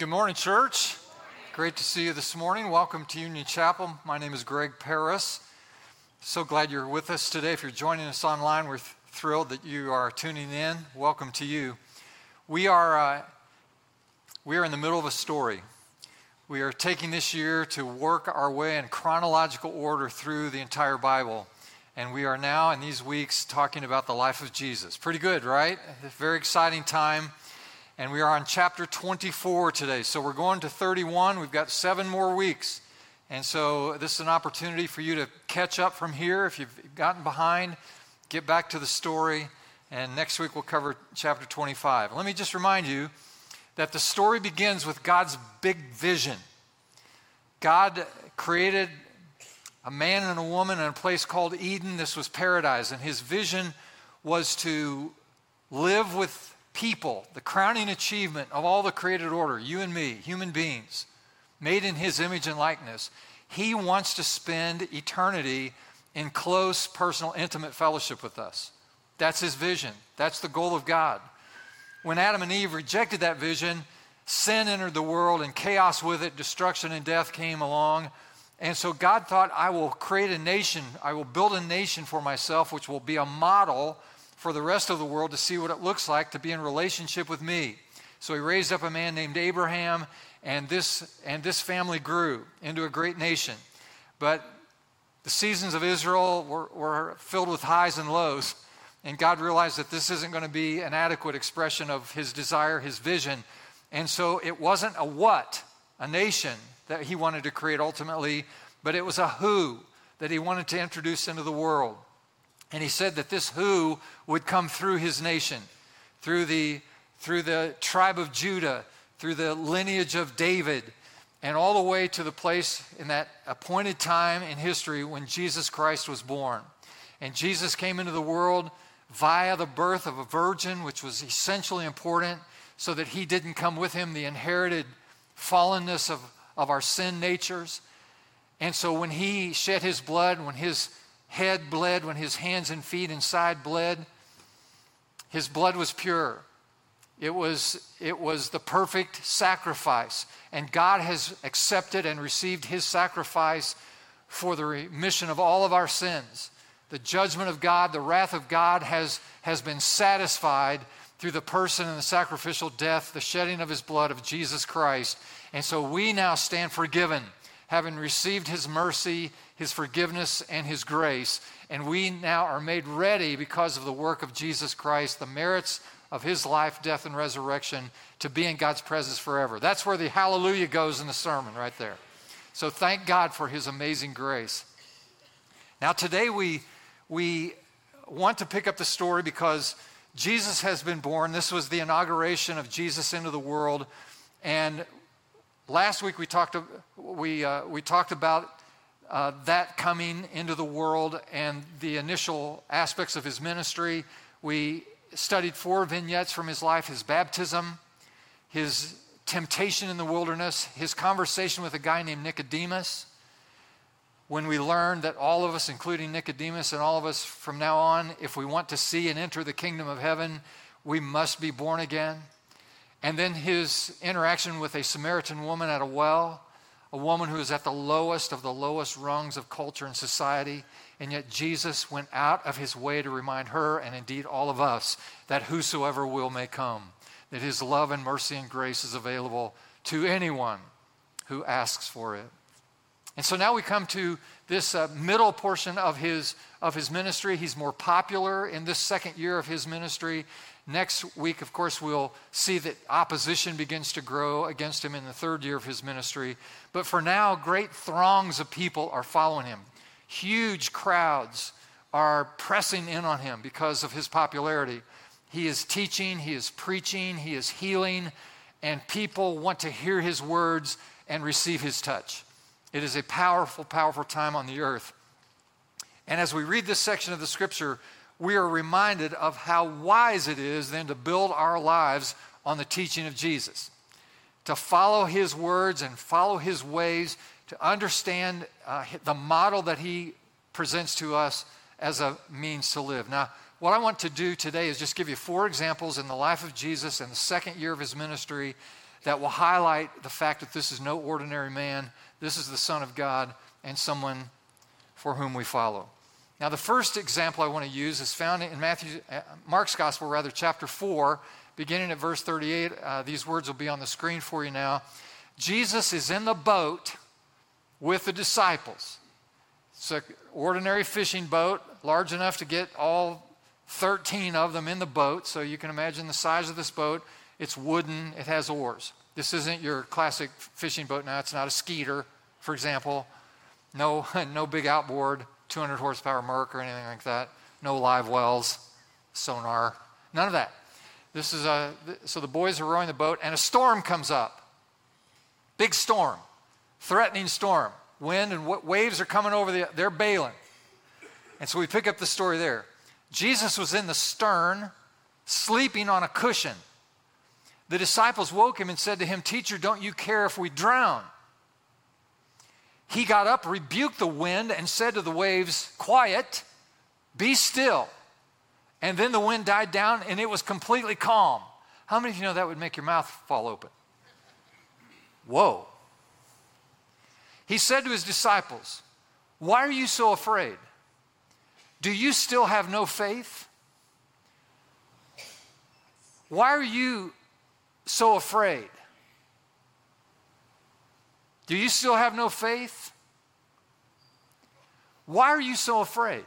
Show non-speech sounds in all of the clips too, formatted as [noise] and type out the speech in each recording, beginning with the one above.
Good morning, church. Great to see you this morning. Welcome to Union Chapel. My name is Greg Parris. So glad you're with us today. If you're joining us online, we're th- thrilled that you are tuning in. Welcome to you. We are, uh, we are in the middle of a story. We are taking this year to work our way in chronological order through the entire Bible. And we are now in these weeks talking about the life of Jesus. Pretty good, right? Very exciting time. And we are on chapter 24 today. So we're going to 31. We've got seven more weeks. And so this is an opportunity for you to catch up from here. If you've gotten behind, get back to the story. And next week we'll cover chapter 25. Let me just remind you that the story begins with God's big vision. God created a man and a woman in a place called Eden. This was paradise. And his vision was to live with people, the crowning achievement of all the created order, you and me, human beings, made in his image and likeness, he wants to spend eternity in close, personal, intimate fellowship with us. That's his vision. That's the goal of God. When Adam and Eve rejected that vision, sin entered the world and chaos with it, destruction and death came along. And so God thought, I will create a nation, I will build a nation for myself, which will be a model for the rest of the world to see what it looks like to be in relationship with me. So he raised up a man named Abraham, and this, and this family grew into a great nation. But the seasons of Israel were, were filled with highs and lows. And God realized that this isn't going to be an adequate expression of his desire, his vision. And so it wasn't a what, a nation that he wanted to create ultimately, but it was a who that he wanted to introduce into the world. And he said that this who would come through his nation, through the, through the tribe of Judah, through the lineage of David, and all the way to the place in that appointed time in history when Jesus Christ was born. And Jesus came into the world via the birth of a virgin, which was essentially important so that he didn't come with him the inherited fallenness of, of our sin natures. And so when he shed his blood, when his head bled, when his hands and feet inside bled, his blood was pure. It was, it was the perfect sacrifice. And God has accepted and received his sacrifice for the remission of all of our sins. The judgment of God, the wrath of God has, has been satisfied through the person and the sacrificial death, the shedding of his blood of Jesus Christ. And so we now stand forgiven, having received his mercy his forgiveness, and his grace. And we now are made ready because of the work of Jesus Christ, the merits of his life, death, and resurrection to be in God's presence forever. That's where the hallelujah goes in the sermon, right there. So thank God for his amazing grace. Now, today we, we want to pick up the story because Jesus has been born. This was the inauguration of Jesus into the world. And last week we talked, we, uh, we talked about uh, that coming into the world and the initial aspects of his ministry. We studied four vignettes from his life his baptism, his temptation in the wilderness, his conversation with a guy named Nicodemus. When we learned that all of us, including Nicodemus and all of us from now on, if we want to see and enter the kingdom of heaven, we must be born again. And then his interaction with a Samaritan woman at a well a woman who is at the lowest of the lowest rungs of culture and society. And yet Jesus went out of his way to remind her, and indeed all of us, that whosoever will may come, that his love and mercy and grace is available to anyone who asks for it. And so now we come to this uh, middle portion of his, of his ministry. He's more popular in this second year of his ministry. Next week, of course, we'll see that opposition begins to grow against him in the third year of his ministry. But for now, great throngs of people are following him. Huge crowds are pressing in on him because of his popularity. He is teaching, he is preaching, he is healing, and people want to hear his words and receive his touch. It is a powerful, powerful time on the earth. And as we read this section of the scripture, we are reminded of how wise it is then to build our lives on the teaching of Jesus, to follow his words and follow his ways, to understand uh, the model that he presents to us as a means to live. Now, what I want to do today is just give you four examples in the life of Jesus in the second year of his ministry that will highlight the fact that this is no ordinary man. This is the Son of God and someone for whom we follow. Now, the first example I want to use is found in Matthew, uh, Mark's Gospel, rather, chapter 4, beginning at verse 38. Uh, these words will be on the screen for you now. Jesus is in the boat with the disciples. It's an ordinary fishing boat, large enough to get all 13 of them in the boat. So you can imagine the size of this boat. It's wooden, it has oars. This isn't your classic fishing boat now. It's not a Skeeter, for example. No, [laughs] no big outboard, 200 horsepower Merc or anything like that. No live wells, sonar, none of that. This is a, so the boys are rowing the boat and a storm comes up. Big storm, threatening storm. Wind and waves are coming over the, they're bailing. And so we pick up the story there. Jesus was in the stern, sleeping on a cushion. The disciples woke him and said to him, Teacher, don't you care if we drown? He got up, rebuked the wind, and said to the waves, Quiet, be still. And then the wind died down and it was completely calm. How many of you know that would make your mouth fall open? Whoa. He said to his disciples, Why are you so afraid? Do you still have no faith? Why are you so afraid? Do you still have no faith? Why are you so afraid?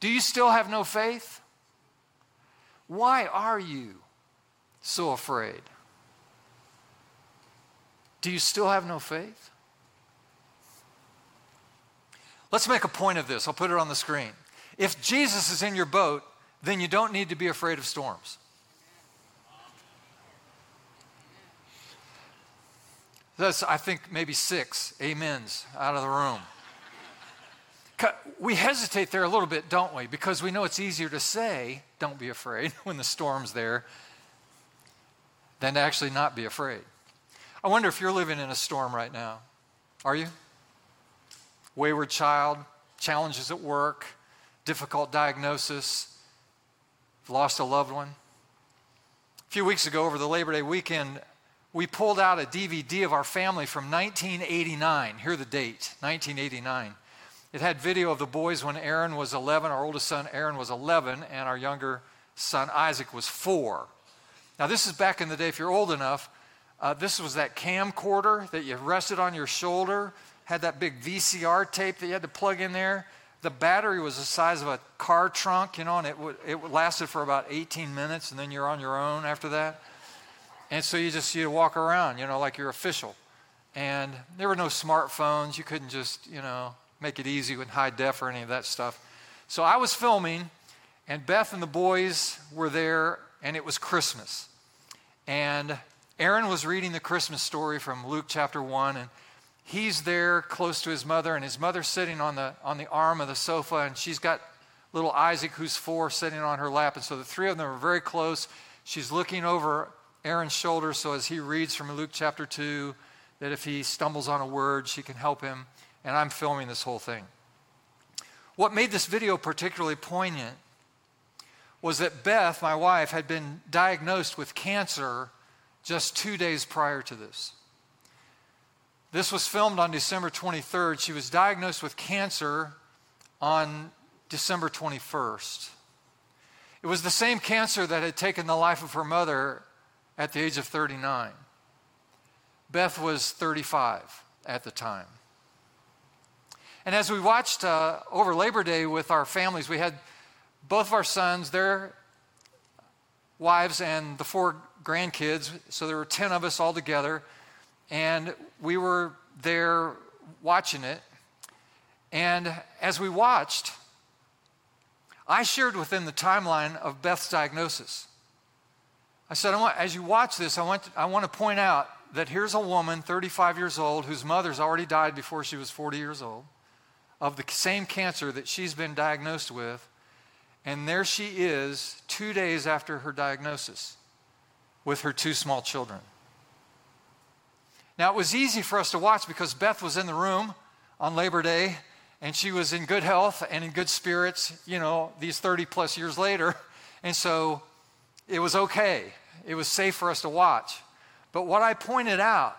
Do you still have no faith? Why are you so afraid? Do you still have no faith? Let's make a point of this. I'll put it on the screen. If Jesus is in your boat, then you don't need to be afraid of storms. That's, I think, maybe six amens out of the room. We hesitate there a little bit, don't we? Because we know it's easier to say, don't be afraid, [laughs] when the storm's there, than to actually not be afraid. I wonder if you're living in a storm right now. Are you? Wayward child, challenges at work, difficult diagnosis, lost a loved one. A few weeks ago, over the Labor Day weekend, we pulled out a DVD of our family from 1989. Hear the date 1989. It had video of the boys when Aaron was 11. Our oldest son, Aaron, was 11, and our younger son, Isaac, was four. Now, this is back in the day, if you're old enough, uh, this was that camcorder that you rested on your shoulder, had that big VCR tape that you had to plug in there. The battery was the size of a car trunk, you know, and it, w- it lasted for about 18 minutes, and then you're on your own after that. And so you just you walk around, you know, like you're official. And there were no smartphones. You couldn't just, you know, make it easy with high def or any of that stuff. So I was filming, and Beth and the boys were there, and it was Christmas. And Aaron was reading the Christmas story from Luke chapter 1, and he's there close to his mother, and his mother's sitting on the, on the arm of the sofa, and she's got little Isaac, who's four, sitting on her lap. And so the three of them are very close. She's looking over Aaron's shoulder, so as he reads from Luke chapter 2, that if he stumbles on a word, she can help him. And I'm filming this whole thing. What made this video particularly poignant was that Beth, my wife, had been diagnosed with cancer just two days prior to this. This was filmed on December 23rd. She was diagnosed with cancer on December 21st. It was the same cancer that had taken the life of her mother at the age of 39. Beth was 35 at the time. And as we watched uh, over Labor Day with our families, we had both of our sons, their wives, and the four grandkids. So there were 10 of us all together. And we were there watching it. And as we watched, I shared within the timeline of Beth's diagnosis. I said, I want, as you watch this, I want, to, I want to point out that here's a woman, 35 years old, whose mother's already died before she was 40 years old, of the same cancer that she's been diagnosed with. And there she is, two days after her diagnosis with her two small children. Now, it was easy for us to watch because Beth was in the room on Labor Day and she was in good health and in good spirits, you know, these 30 plus years later. And so it was okay. it was safe for us to watch. But what I pointed out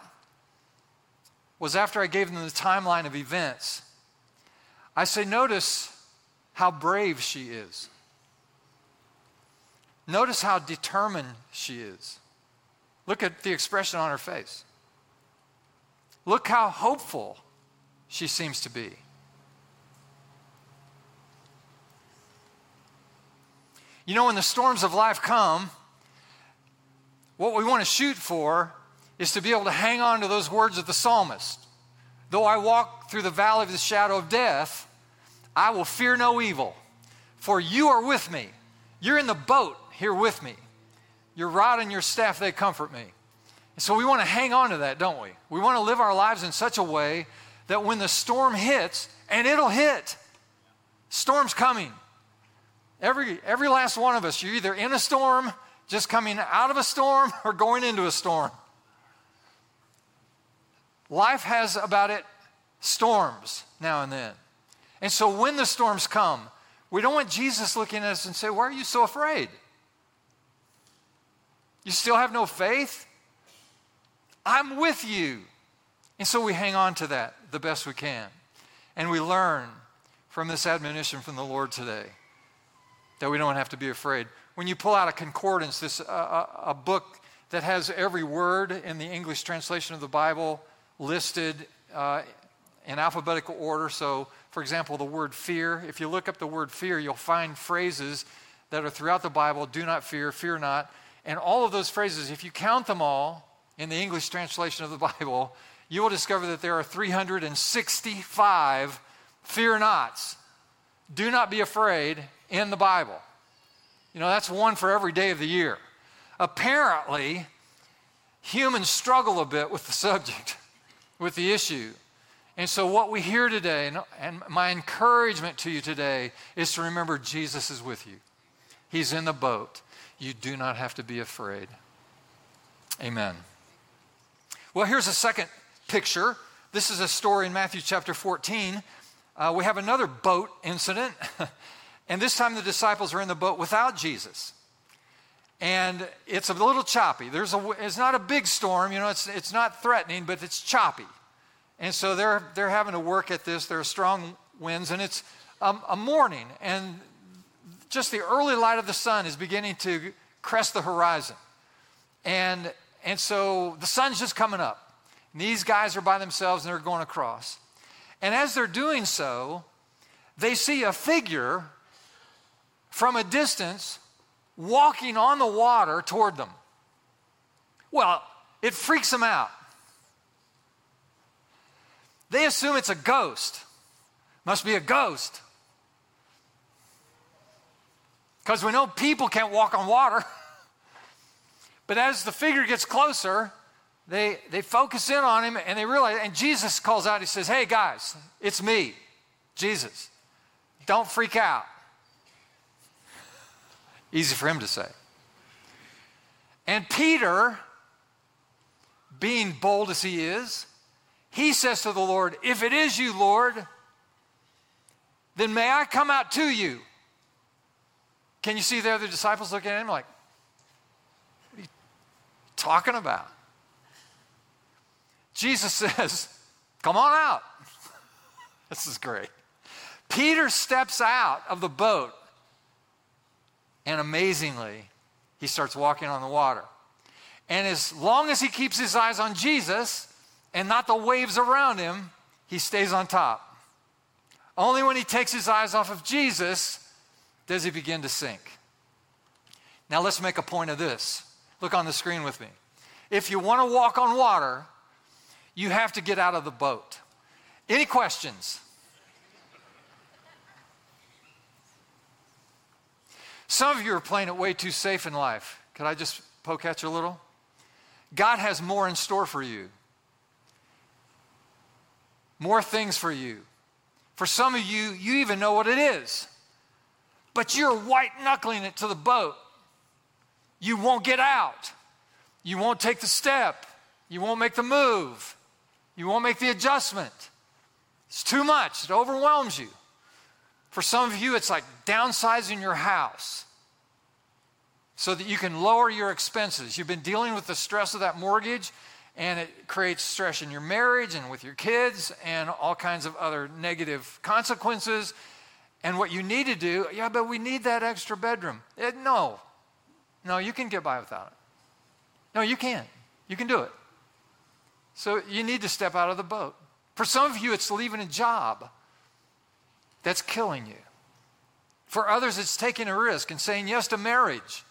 was after I gave them the timeline of events, I say, notice how brave she is. Notice how determined she is. Look at the expression on her face. Look how hopeful she seems to be. You know, when the storms of life come, what we want to shoot for is to be able to hang on to those words of the psalmist. Though I walk through the valley of the shadow of death, I will fear no evil, for you are with me. You're in the boat here with me. Your rod and your staff, they comfort me. And so we want to hang on to that, don't we? We want to live our lives in such a way that when the storm hits, and it'll hit, storm's coming. Every, every last one of us, you're either in a storm, just coming out of a storm, [laughs] or going into a storm. Life has about it storms now and then. And so when the storms come, we don't want Jesus looking at us and say, Why are you so afraid? You still have no faith? I'm with you. And so we hang on to that the best we can. And we learn from this admonition from the Lord today that we don't have to be afraid. When you pull out a concordance, this uh, a book that has every word in the English translation of the Bible listed uh, in alphabetical order. So, for example, the word fear, if you look up the word fear, you'll find phrases that are throughout the Bible do not fear, fear not. And all of those phrases, if you count them all in the English translation of the [laughs] Bible, you will discover that there are 365 fear nots. Do not be afraid in the Bible. You know, that's one for every day of the year. Apparently, humans struggle a bit with the subject [laughs] with the issue. And so, what we hear today, and, my encouragement to you today, is to remember Jesus is with you. He's in the boat. You do not have to be afraid. Amen. Well, here's a second picture. This is a story in Matthew chapter 14. Uh, we have another boat incident, [laughs] and this time the disciples are in the boat without Jesus and it's a little choppy. There's a, it's not a big storm, you know, it's, it's not threatening, but it's choppy. And so they're, they're having to work at this. There are strong winds, and it's um, a morning, and just the early light of the sun is beginning to crest the horizon. And, and so the sun's just coming up. And these guys are by themselves and they're going across. And as they're doing so, they see a figure from a distance walking on the water toward them. Well, it freaks them out. They assume it's a ghost. Must be a ghost. Because we know people can't walk on water. [laughs] but as the figure gets closer, they, they focus in on him and they realize, and Jesus calls out, he says, Hey guys, it's me, Jesus. Don't freak out. Easy for him to say. And Peter, being bold as he is, he says to the Lord, If it is you, Lord, then may I come out to you. Can you see there the disciples looking at him like, What are you talking about? Jesus [laughs] says, Come on out. [laughs] this is great. Peter steps out of the boat and amazingly, he starts walking on the water. And as long as he keeps his eyes on Jesus and not the waves around him, he stays on top. Only when he takes his eyes off of Jesus does he begin to sink. Now, let's make a point of this. Look on the screen with me. If you want to walk on water, you have to get out of the boat. Any questions? Some of you are playing it way too safe in life. Could I just poke at you a little? God has more in store for you, more things for you. For some of you, you even know what it is, but you're white knuckling it to the boat. You won't get out. You won't take the step. You won't make the move. You won't make the adjustment. It's too much, it overwhelms you. For some of you, it's like downsizing your house. so that you can lower your expenses. You've been dealing with the stress of that mortgage, and it creates stress in your marriage and with your kids and all kinds of other negative consequences. And what you need to do, yeah, but we need that extra bedroom. It, no, no, you can get by without it. No, you can't. You can do it. So you need to step out of the boat. For some of you, it's leaving a job that's killing you. For others, it's taking a risk and saying yes to marriage.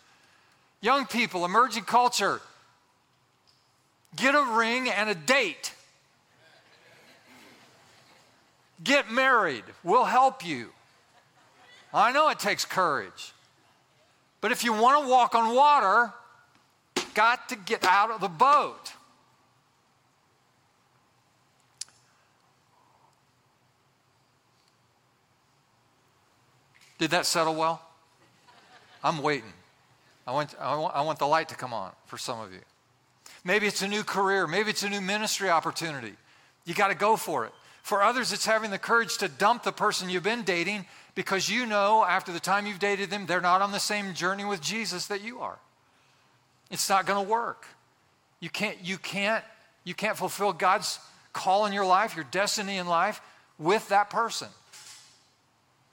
Young people, emerging culture, get a ring and a date. Get married. We'll help you. I know it takes courage. But if you want to walk on water, got to get out of the boat. Did that settle well? I'm waiting. I want, I, want, I want the light to come on for some of you. Maybe it's a new career. Maybe it's a new ministry opportunity. You got to go for it. For others, it's having the courage to dump the person you've been dating because you know after the time you've dated them, they're not on the same journey with Jesus that you are. It's not going to work. You can't, you, can't, you can't fulfill God's call in your life, your destiny in life, with that person.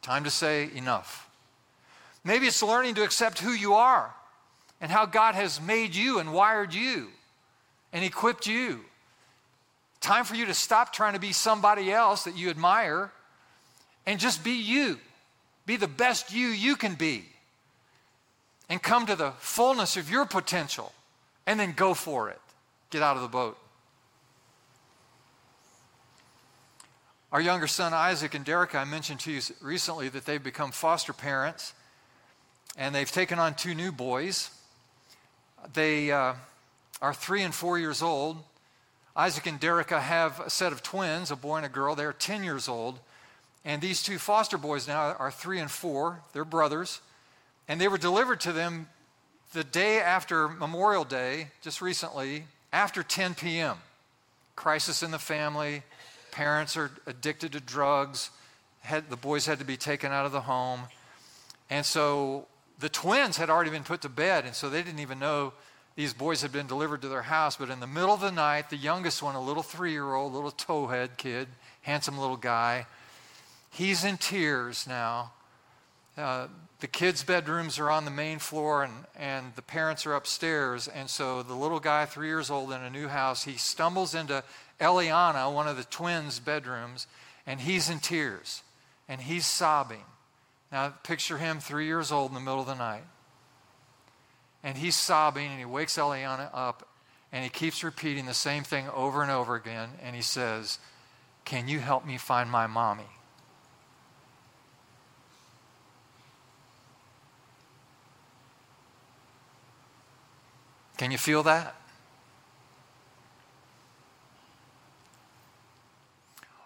Time to say enough. Maybe it's learning to accept who you are and how God has made you and wired you and equipped you. Time for you to stop trying to be somebody else that you admire and just be you. Be the best you you can be. And come to the fullness of your potential and then go for it. Get out of the boat. Our younger son Isaac and Derek, I mentioned to you recently that they've become foster parents and they've taken on two new boys. They uh, are three and four years old. Isaac and Derica have a set of twins, a boy and a girl. They're 10 years old. And these two foster boys now are three and four. They're brothers. And they were delivered to them the day after Memorial Day, just recently, after 10 p.m. Crisis in the family parents are addicted to drugs. Had, the boys had to be taken out of the home. And so the twins had already been put to bed, and so they didn't even know these boys had been delivered to their house. But in the middle of the night, the youngest one, a little three year old, little towhead kid, handsome little guy, he's in tears now. Uh, the kids' bedrooms are on the main floor, and, and the parents are upstairs. And so the little guy, three years old, in a new house, he stumbles into Eliana, one of the twins' bedrooms, and he's in tears and he's sobbing. Now, picture him three years old in the middle of the night. And he's sobbing and he wakes Eliana up and he keeps repeating the same thing over and over again. And he says, Can you help me find my mommy? Can you feel that?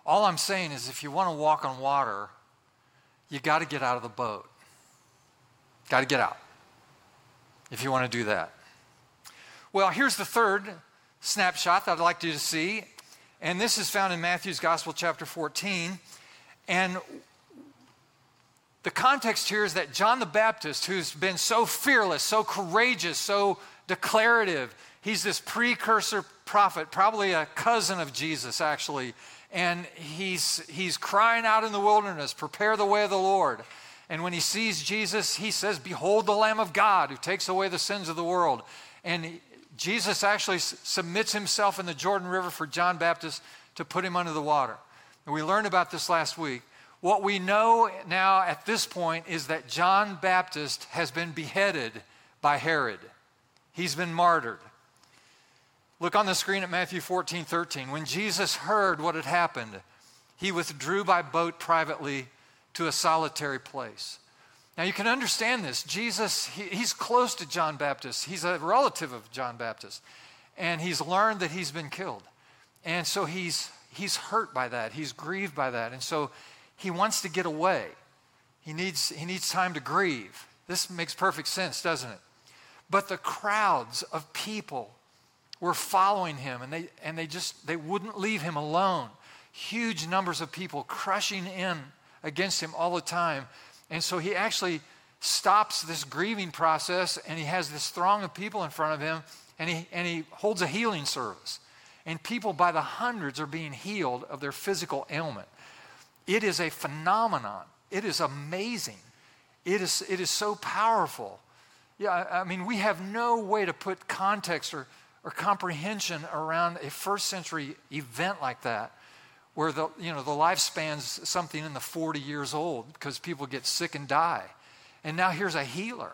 All I'm saying is if you want to walk on water, you got to get out of the boat. Got to get out if you want to do that. Well, here's the third snapshot that I'd like you to see. And this is found in Matthew's Gospel, chapter 14. And the context here is that John the Baptist, who's been so fearless, so courageous, so declarative, he's this precursor prophet, probably a cousin of Jesus, actually and he's, he's crying out in the wilderness, Prepare the way of the Lord. And when he sees Jesus, he says, Behold the Lamb of God who takes away the sins of the world. And Jesus actually submits himself in the Jordan River for John Baptist to put him under the water. And we learned about this last week. What we know now at this point is that John Baptist has been beheaded by Herod, he's been martyred. Look on the screen at Matthew 14, 13. When Jesus heard what had happened, he withdrew by boat privately to a solitary place. Now you can understand this. Jesus, he, he's close to John Baptist, he's a relative of John Baptist, and he's learned that he's been killed. And so he's, he's hurt by that, he's grieved by that. And so he wants to get away. He needs, he needs time to grieve. This makes perfect sense, doesn't it? But the crowds of people were following him and they, and they just they wouldn't leave him alone huge numbers of people crushing in against him all the time and so he actually stops this grieving process and he has this throng of people in front of him and he, and he holds a healing service. And people by the hundreds are being healed of their physical ailment. It is a phenomenon. It is amazing. It is, it is so powerful. Yeah, I mean, we have no way to put context or, or comprehension around a first century event like that where the, you know, the lifespan's something in the 40 years old because people get sick and die. And now here's a healer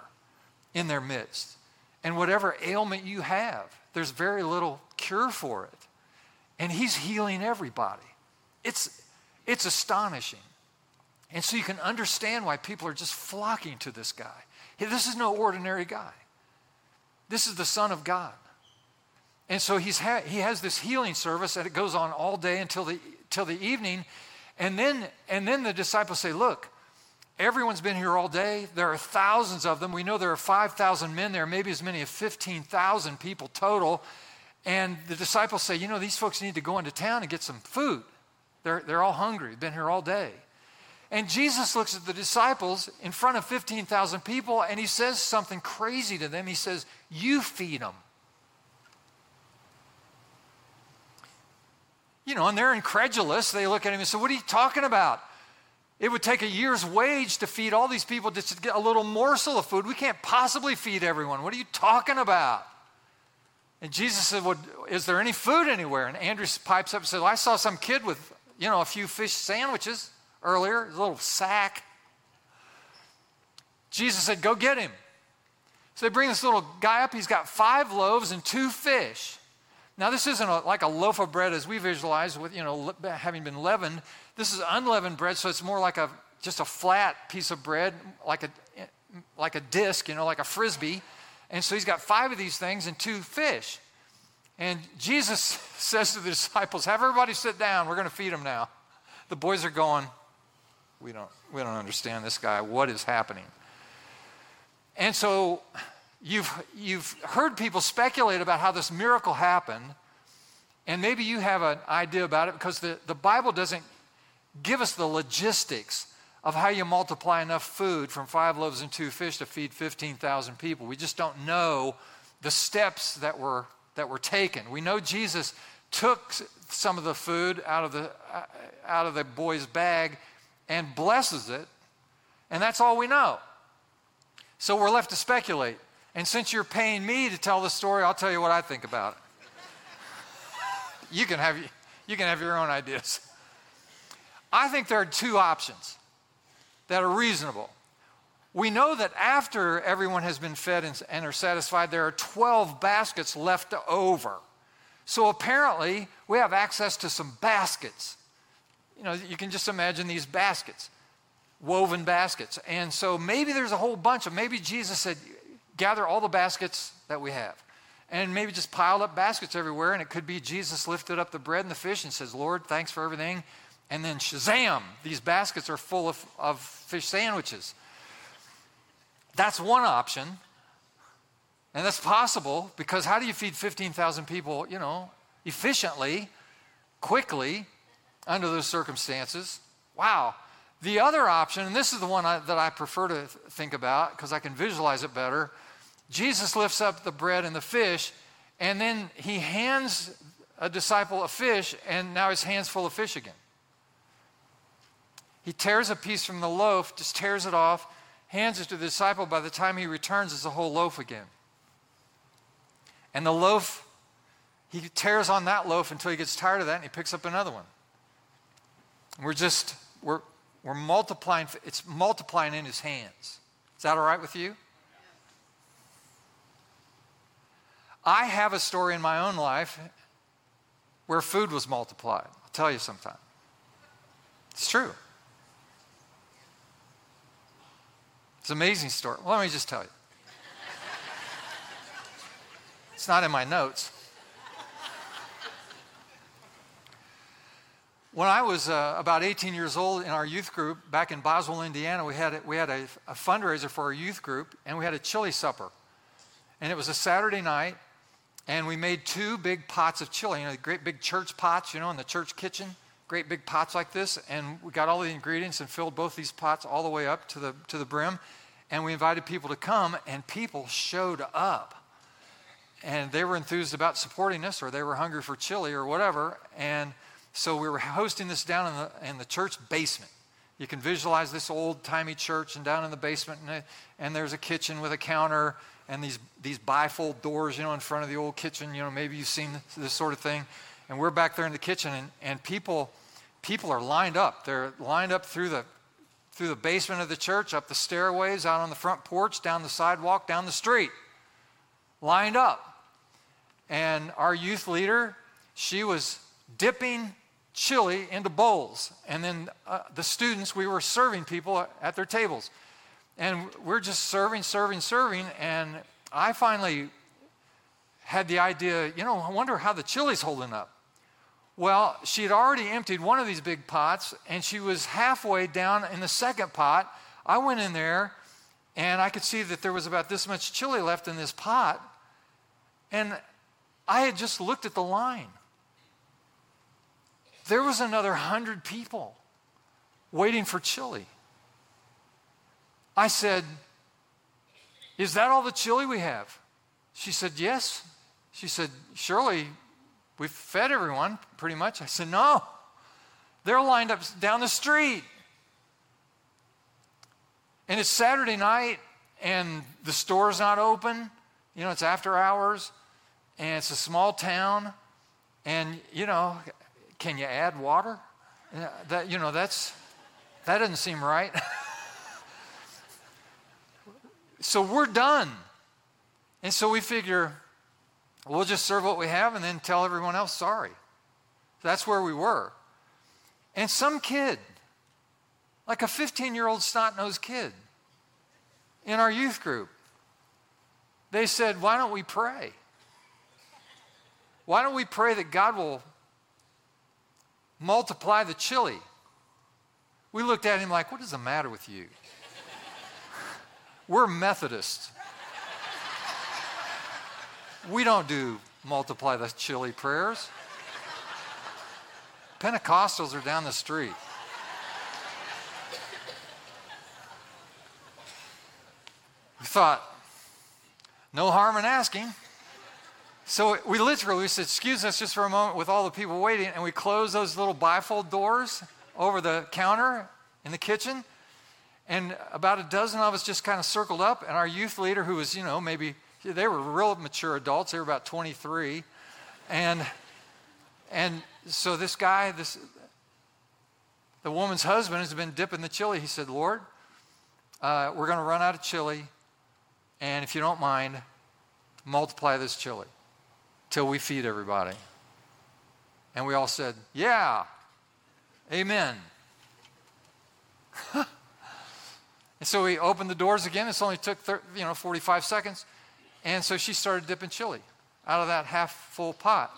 in their midst. And whatever ailment you have, there's very little cure for it. And he's healing everybody. It's, it's astonishing. And so you can understand why people are just flocking to this guy. This is no ordinary guy. This is the Son of God. And so he's ha- he has this healing service, and it goes on all day until the, till the evening. And then, and then the disciples say, Look, everyone's been here all day. There are thousands of them. We know there are 5,000 men there, maybe as many as 15,000 people total. And the disciples say, You know, these folks need to go into town and get some food. They're, they're all hungry, been here all day. And Jesus looks at the disciples in front of 15,000 people and he says something crazy to them. He says, You feed them. You know, and they're incredulous. They look at him and say, What are you talking about? It would take a year's wage to feed all these people just to get a little morsel of food. We can't possibly feed everyone. What are you talking about? And Jesus said, Well, is there any food anywhere? And Andrew pipes up and says, well, I saw some kid with, you know, a few fish sandwiches earlier, a little sack. Jesus said, Go get him. So they bring this little guy up. He's got five loaves and two fish. Now, this isn't a, like a loaf of bread as we visualize with, you know, having been leavened. This is unleavened bread, so it's more like a just a flat piece of bread, like a like a disc, you know, like a frisbee. And so he's got five of these things and two fish. And Jesus [laughs] says to the disciples, "Have everybody sit down. We're going to feed them now." The boys are going, "We don't we don't understand this guy. What is happening?" And so You've, you've heard people speculate about how this miracle happened, and maybe you have an idea about it because the, the Bible doesn't give us the logistics of how you multiply enough food from five loaves and two fish to feed 15,000 people. We just don't know the steps that were, that were taken. We know Jesus took some of the food out of the, uh, out of the boy's bag and blesses it, and that's all we know. So we're left to speculate. And since you're paying me to tell the story, I'll tell you what I think about it. you, can have, you can have your own ideas. I think there are two options that are reasonable. We know that after everyone has been fed and, and are satisfied, there are 12 baskets left over. So apparently, we have access to some baskets. You know, you can just imagine these baskets, woven baskets. And so maybe there's a whole bunch of, maybe Jesus said, gather all the baskets that we have and maybe just pile up baskets everywhere. And it could be Jesus lifted up the bread and the fish and says, Lord, thanks for everything. And then shazam, these baskets are full of, of fish sandwiches. That's one option. And that's possible because how do you feed 15,000 people, you know, efficiently, quickly, under those circumstances? Wow. The other option, and this is the one I, that I prefer to think about because I can visualize it better, Jesus lifts up the bread and the fish, and then he hands a disciple a fish, and now his hand's full of fish again. He tears a piece from the loaf, just tears it off, hands it to the disciple. By the time he returns, it's a whole loaf again. And the loaf, he tears on that loaf until he gets tired of that and he picks up another one. We're just, we're, we're multiplying, it's multiplying in his hands. Is that all right with you? I have a story in my own life where food was multiplied. I'll tell you sometime. It's true. It's an amazing story. Well, let me just tell you. It's not in my notes. When I was uh, about 18 years old in our youth group back in Boswell, Indiana, we had, a, we had a, a fundraiser for our youth group, and we had a chili supper. And it was a Saturday night, and we made two big pots of chili, you know, great big church pots, you know, in the church kitchen, great big pots like this. And we got all the ingredients and filled both these pots all the way up to the, to the brim. and we invited people to come, and people showed up. And they were enthused about supporting us, or they were hungry for chili, or whatever. And so we were hosting this down in the, in the church basement. You can visualize this old timey church, and down in the basement, and, and there's a kitchen with a counter and these, these bifold doors, you know, in front of the old kitchen. You know, maybe you've seen this, this sort of thing. And we're back there in the kitchen, and, and people, people are lined up. They're lined up through the, through the basement of the church, up the stairways, out on the front porch, down the sidewalk, down the street, lined up. And our youth leader, she was dipping chili into bowls. And then uh, the students, we were serving people at their tables. And we're just serving, serving, serving. And I finally had the idea, you know, I wonder how the chili's holding up. Well, she had already emptied one of these big pots and she was halfway down in the second pot. I went in there and I could see that there was about this much chili left in this pot. And I had just looked at the line. There was another hundred people waiting for chili. I said, Is that all the chili we have? She said, Yes. She said, Surely we've fed everyone pretty much. I said, No. They're lined up down the street. And it's Saturday night, and the store's not open. You know, it's after hours, and it's a small town. And, you know, can you add water? That, you know, that's, that doesn't seem right. [laughs] so we're done. And so we figure we'll just serve what we have and then tell everyone else sorry. That's where we were. And some kid, like a 15 year old snot nosed kid in our youth group, they said, Why don't we pray? Why don't we pray that God will multiply the chili? We looked at him like, What is the matter with you? We're Methodists. We don't do multiply the chili prayers. Pentecostals are down the street. We thought, no harm in asking. So we literally we said, excuse us just for a moment with all the people waiting, and we closed those little bifold doors over the counter in the kitchen and about a dozen of us just kind of circled up, and our youth leader, who was, you know, maybe they were real mature adults, they were about 23. And, and so this guy, this, the woman's husband has been dipping the chili. He said, Lord, uh, we're going to run out of chili, and if you don't mind, multiply this chili till we feed everybody. And we all said, Yeah, amen. And so we opened the doors again. This only took, you know, 45 seconds. And so she started dipping chili out of that half full pot.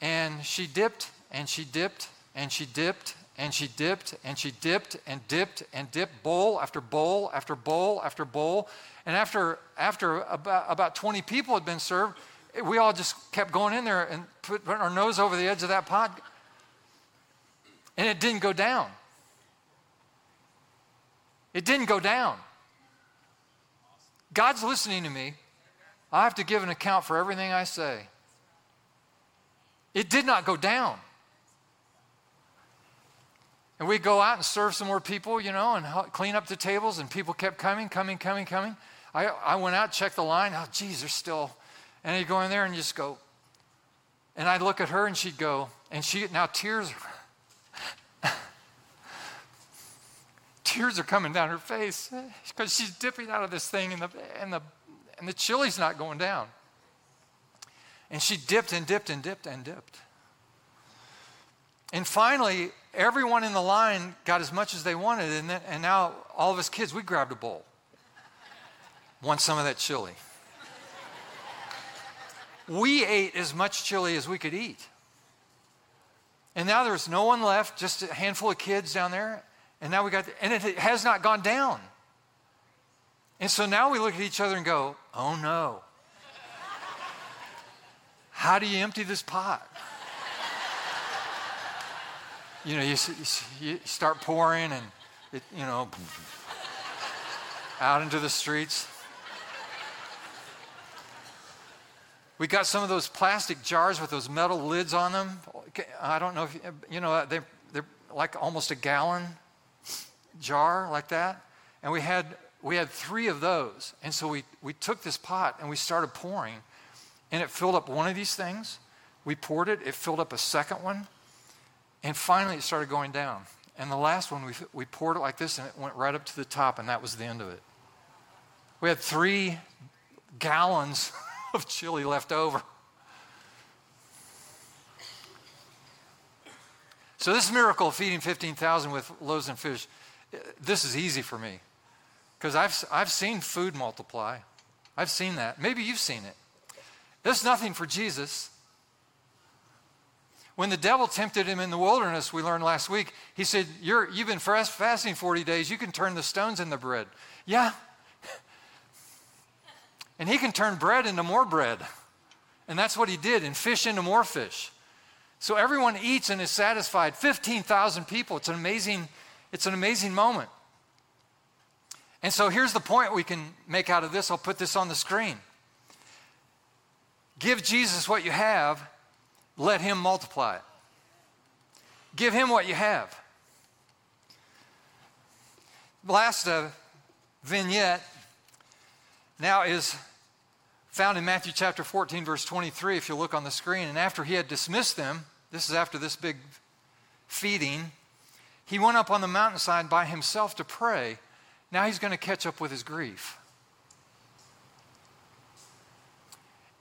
And she dipped and she dipped and she dipped and she dipped and she dipped and dipped and dipped bowl after bowl after bowl after bowl. And after, after about, about 20 people had been served, we all just kept going in there and putting our nose over the edge of that pot. And it didn't go down. It didn't go down. God's listening to me. I have to give an account for everything I say. It did not go down. And we go out and serve some more people, you know, and clean up the tables, and people kept coming, coming, coming, coming. I, I went out, checked the line. Oh, geez, they're still. And you go in there and just go. And I'd look at her, and she'd go, and she, now tears tears are coming down her face because she's dipping out of this thing and the, and, the, and the chili's not going down. And she dipped and dipped and dipped and dipped. And finally, everyone in the line got as much as they wanted, and, then, and now all of us kids, we grabbed a bowl. Want some of that chili. we ate as much chili as we could eat. And now there's no one left, just a handful of kids down there. And now we got, and it has not gone down. And so now we look at each other and go, oh no. How do you empty this pot? You know, you, you start pouring and, it, you know, out into the streets. We got some of those plastic jars with those metal lids on them. I don't know if you, know, they're, they're like almost a gallon jar like that. And we had, we had three of those. And so we, we took this pot and we started pouring. And it filled up one of these things. We poured it, it filled up a second one. And finally, it started going down. And the last one, we, we poured it like this and it went right up to the top, and that was the end of it. We had three gallons [laughs] of chili left over. So, this miracle of feeding 15,000 with loaves and fish, this is easy for me because I've, I've seen food multiply. I've seen that. Maybe you've seen it. There's nothing for Jesus. When the devil tempted him in the wilderness, we learned last week, he said, You're, You've been fasting 40 days, you can turn the stones into bread. Yeah, [laughs] and he can turn bread into more bread. And that's what he did, and fish into more fish. So everyone eats and is satisfied. 15,000 people. It's an amazing, it's an amazing moment. And so here's the point we can make out of this. I'll put this on the screen. Give Jesus what you have, let him multiply it. Give him what you have. Last uh, vignette now is found in Matthew chapter 14, verse 23, if you look on the screen. And after he had dismissed them, this is after this big feeding, he went up on the mountainside by himself to pray. Now he's going to catch up with his grief.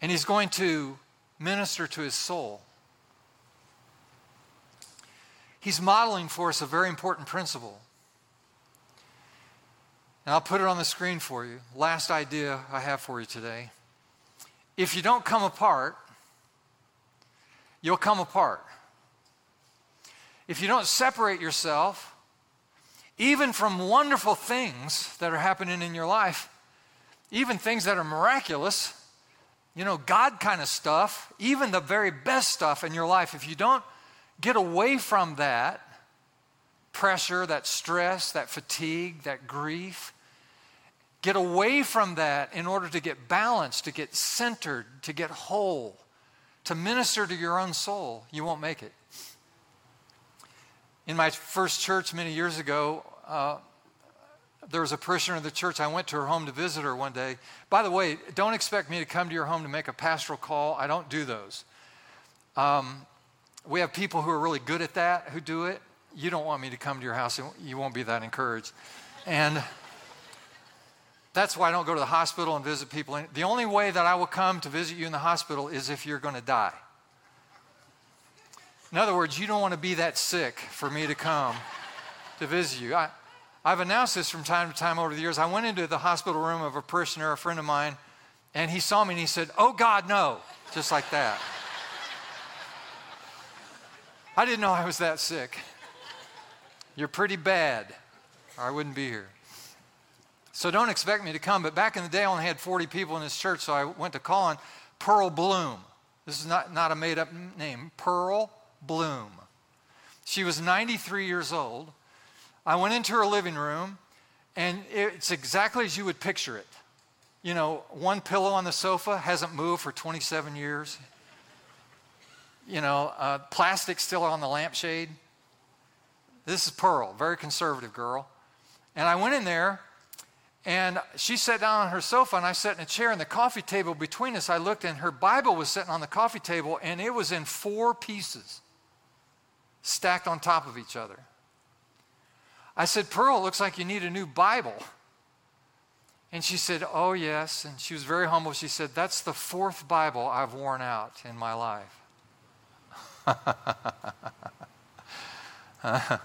And he's going to minister to his soul. He's modeling for us a very important principle. And I'll put it on the screen for you. Last idea I have for you today. If you don't come apart, you'll come apart. If you don't separate yourself, even from wonderful things that are happening in your life, even things that are miraculous, you know, God kind of stuff, even the very best stuff in your life, if you don't get away from that pressure, that stress, that fatigue, that grief, Get away from that in order to get balanced, to get centered, to get whole, to minister to your own soul. You won't make it. In my first church many years ago, uh, there was a parishioner of the church. I went to her home to visit her one day. By the way, don't expect me to come to your home to make a pastoral call. I don't do those. Um, we have people who are really good at that who do it. You don't want me to come to your house, you won't be that encouraged. And that's why I don't go to the hospital and visit people. The only way that I will come to visit you in the hospital is if you're going to die. In other words, you don't want to be that sick for me to come to visit you. I, I've announced this from time to time over the years. I went into the hospital room of a parishioner, a friend of mine, and he saw me and he said, Oh God, no, just like that. I didn't know I was that sick. You're pretty bad, or I wouldn't be here. So don't expect me to come. But back in the day, I only had 40 people in this church, so I went to call on Pearl Bloom. This is not, not a made up name. Pearl Bloom. She was 93 years old. I went into her living room, and it's exactly as you would picture it. You know, one pillow on the sofa hasn't moved for 27 years. You know, uh, plastic still on the lampshade. This is Pearl, very conservative girl. And I went in there, and she sat down on her sofa, and I sat in a chair, and the coffee table between us, I looked, and her Bible was sitting on the coffee table, and it was in four pieces, stacked on top of each other. I said, Pearl, looks like you need a new Bible. And she said, Oh, yes. And she was very humble. She said, That's the fourth Bible I've worn out in my life. [laughs]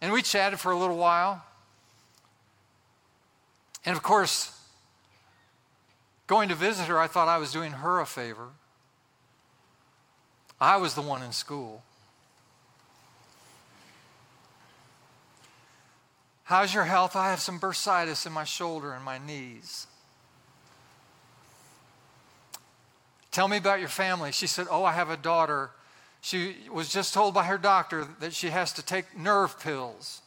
and we chatted for a little while. And of course, going to visit her, I thought I was doing her a favor. I was the one in school. How's your health? I have some bursitis in my shoulder and my knees. Tell me about your family. She said, Oh, I have a daughter. She was just told by her doctor that she has to take nerve pills.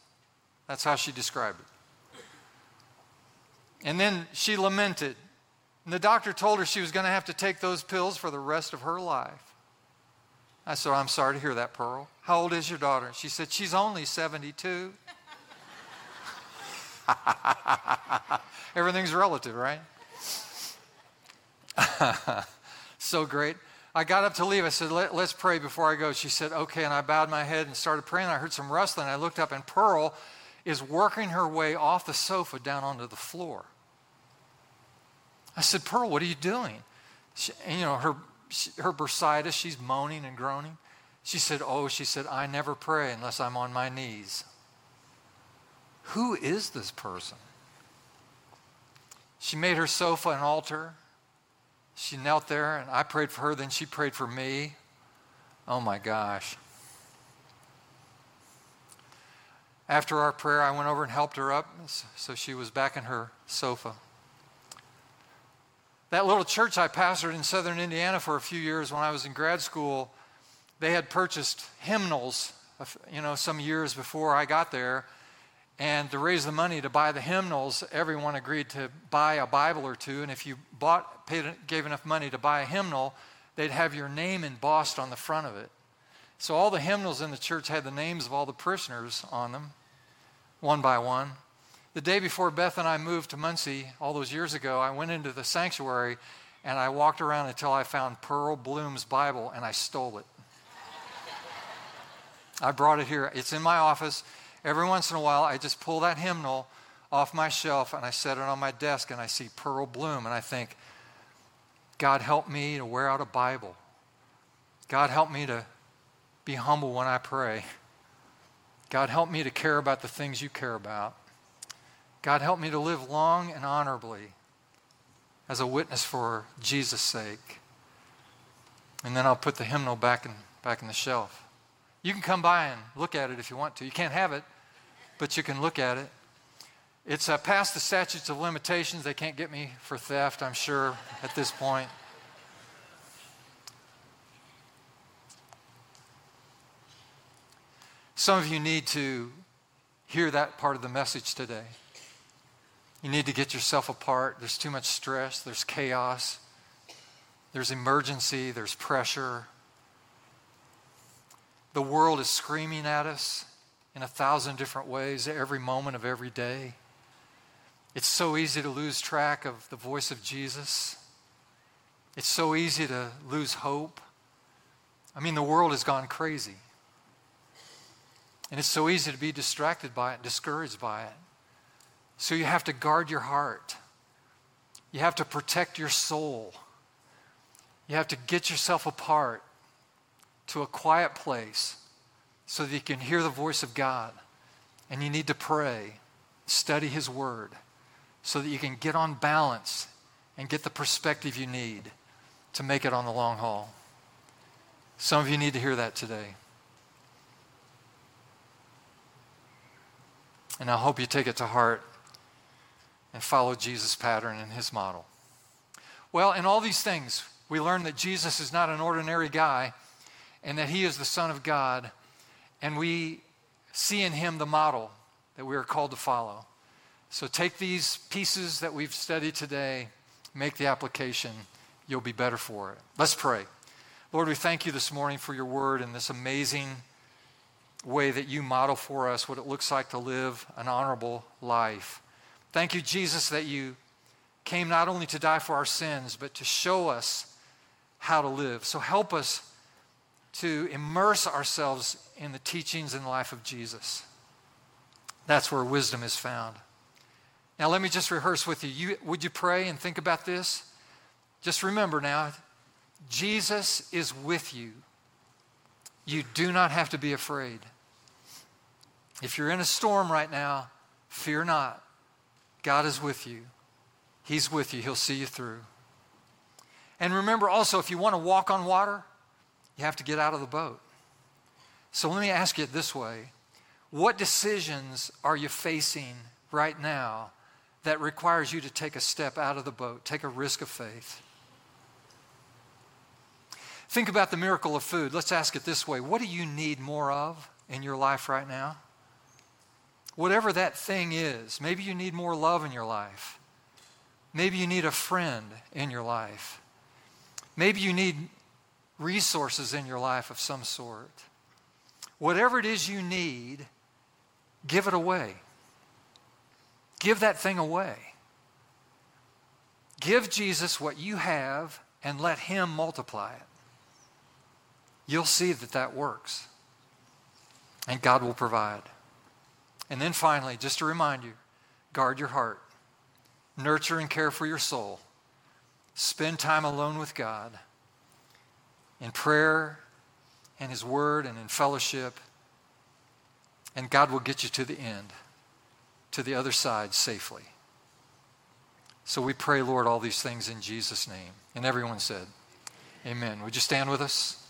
That's how she described it. And then she lamented. And the doctor told her she was going to have to take those pills for the rest of her life. I said, I'm sorry to hear that, Pearl. How old is your daughter? She said, She's only 72. [laughs] Everything's relative, right? [laughs] so great. I got up to leave. I said, Let, us pray before I go. She said, Okay. And I bowed my head and started praying. I heard some rustling. I looked up, and Pearl is working her way off the sofa down onto the floor. I said, Pearl, what are you doing? She, and, you know, her, she, her bursitis, she's moaning and groaning. She said, Oh, she said, I never pray unless I'm on my knees. Who is this person? She made her sofa an altar. She knelt there, and I prayed for her, then she prayed for me. Oh my gosh. After our prayer, I went over and helped her up so she was back in her sofa. That little church I pastored in southern Indiana for a few years when I was in grad school, they had purchased hymnals, uh, you know, some years before I got there. And to raise the money to buy the hymnals, everyone agreed to buy a Bible or two. And if you bought, paid, gave enough money to buy a hymnal, they'd have your name embossed on the front of it. So all the hymnals in the church had the names of all the prisoners on them, one by one. The day before Beth and I moved to Muncie all those years ago, I went into the sanctuary and I walked around until I found Pearl Bloom's Bible and I stole it. I brought it here. It's in my office. Every once in a while, I just pull that hymnal off my shelf and I set it on my desk and I see Pearl Bloom and I think, God help me to wear out a Bible. God help me to be humble when I pray. God help me to care about the things you care about. God, help me to live long and honorably as a witness for Jesus' sake. And then I'll put the hymnal back in, back in the shelf. You can come by and look at it if you want to. You can't have it, but you can look at it. It's uh, past the statutes of limitations. They can't get me for theft, I'm sure, at this point. Some of you need to hear that part of the message today. You need to get yourself apart. There's too much stress, there's chaos, there's emergency, there's pressure. The world is screaming at us in a thousand different ways every moment of every day. It's so easy to lose track of the voice of Jesus. It's so easy to lose hope. I mean, the world has gone crazy. And it's so easy to be distracted by it, discouraged by it. So you have to guard your heart. You have to protect your soul. You have to get yourself apart to a quiet place so that you can hear the voice of God. And you need to pray, study His Word, so that you can get on balance and get the perspective you need to make it on the long haul. Some of you need to hear that today. And I hope you take it to heart and follow Jesus' pattern and his model. Well, in all these things, we learn that Jesus is not an ordinary guy and that he is the Son of God, and we see in him the model that we are called to follow. So take these pieces that we've studied today, make the application, you'll be better for it. Let's pray. Lord, we thank you this morning for your word and this amazing way that you model for us what it looks like to live an honorable life. Thank you, Jesus, that you came not only to die for our sins, but to show us how to live. So help us to immerse ourselves in the teachings and life of Jesus. That's where wisdom is found. Now, let me just rehearse with you. you. Would you pray and think about this? Just remember now, Jesus is with you. You do not have to be afraid. If you're in a storm right now, fear not. God is with you. He's with you. He'll see you through. And remember also, if you want to walk on water, you have to get out of the boat. So let me ask you this way What decisions are you facing right now that requires you to take a step out of the boat, take a risk of faith? Think about the miracle of food. Let's ask it this way What do you need more of in your life right now? Whatever that thing is, maybe you need more love in your life. Maybe you need a friend in your life. Maybe you need resources in your life of some sort. Whatever it is you need, give it away. Give that thing away. Give Jesus what you have and let Him multiply it. You'll see that that works. And God will provide. And then finally, just to remind you guard your heart, nurture and care for your soul, spend time alone with God in prayer and His Word and in fellowship. And God will get you to the end, to the other side safely. So we pray, Lord, all these things in Jesus' name. And everyone said, Amen. Would you stand with us?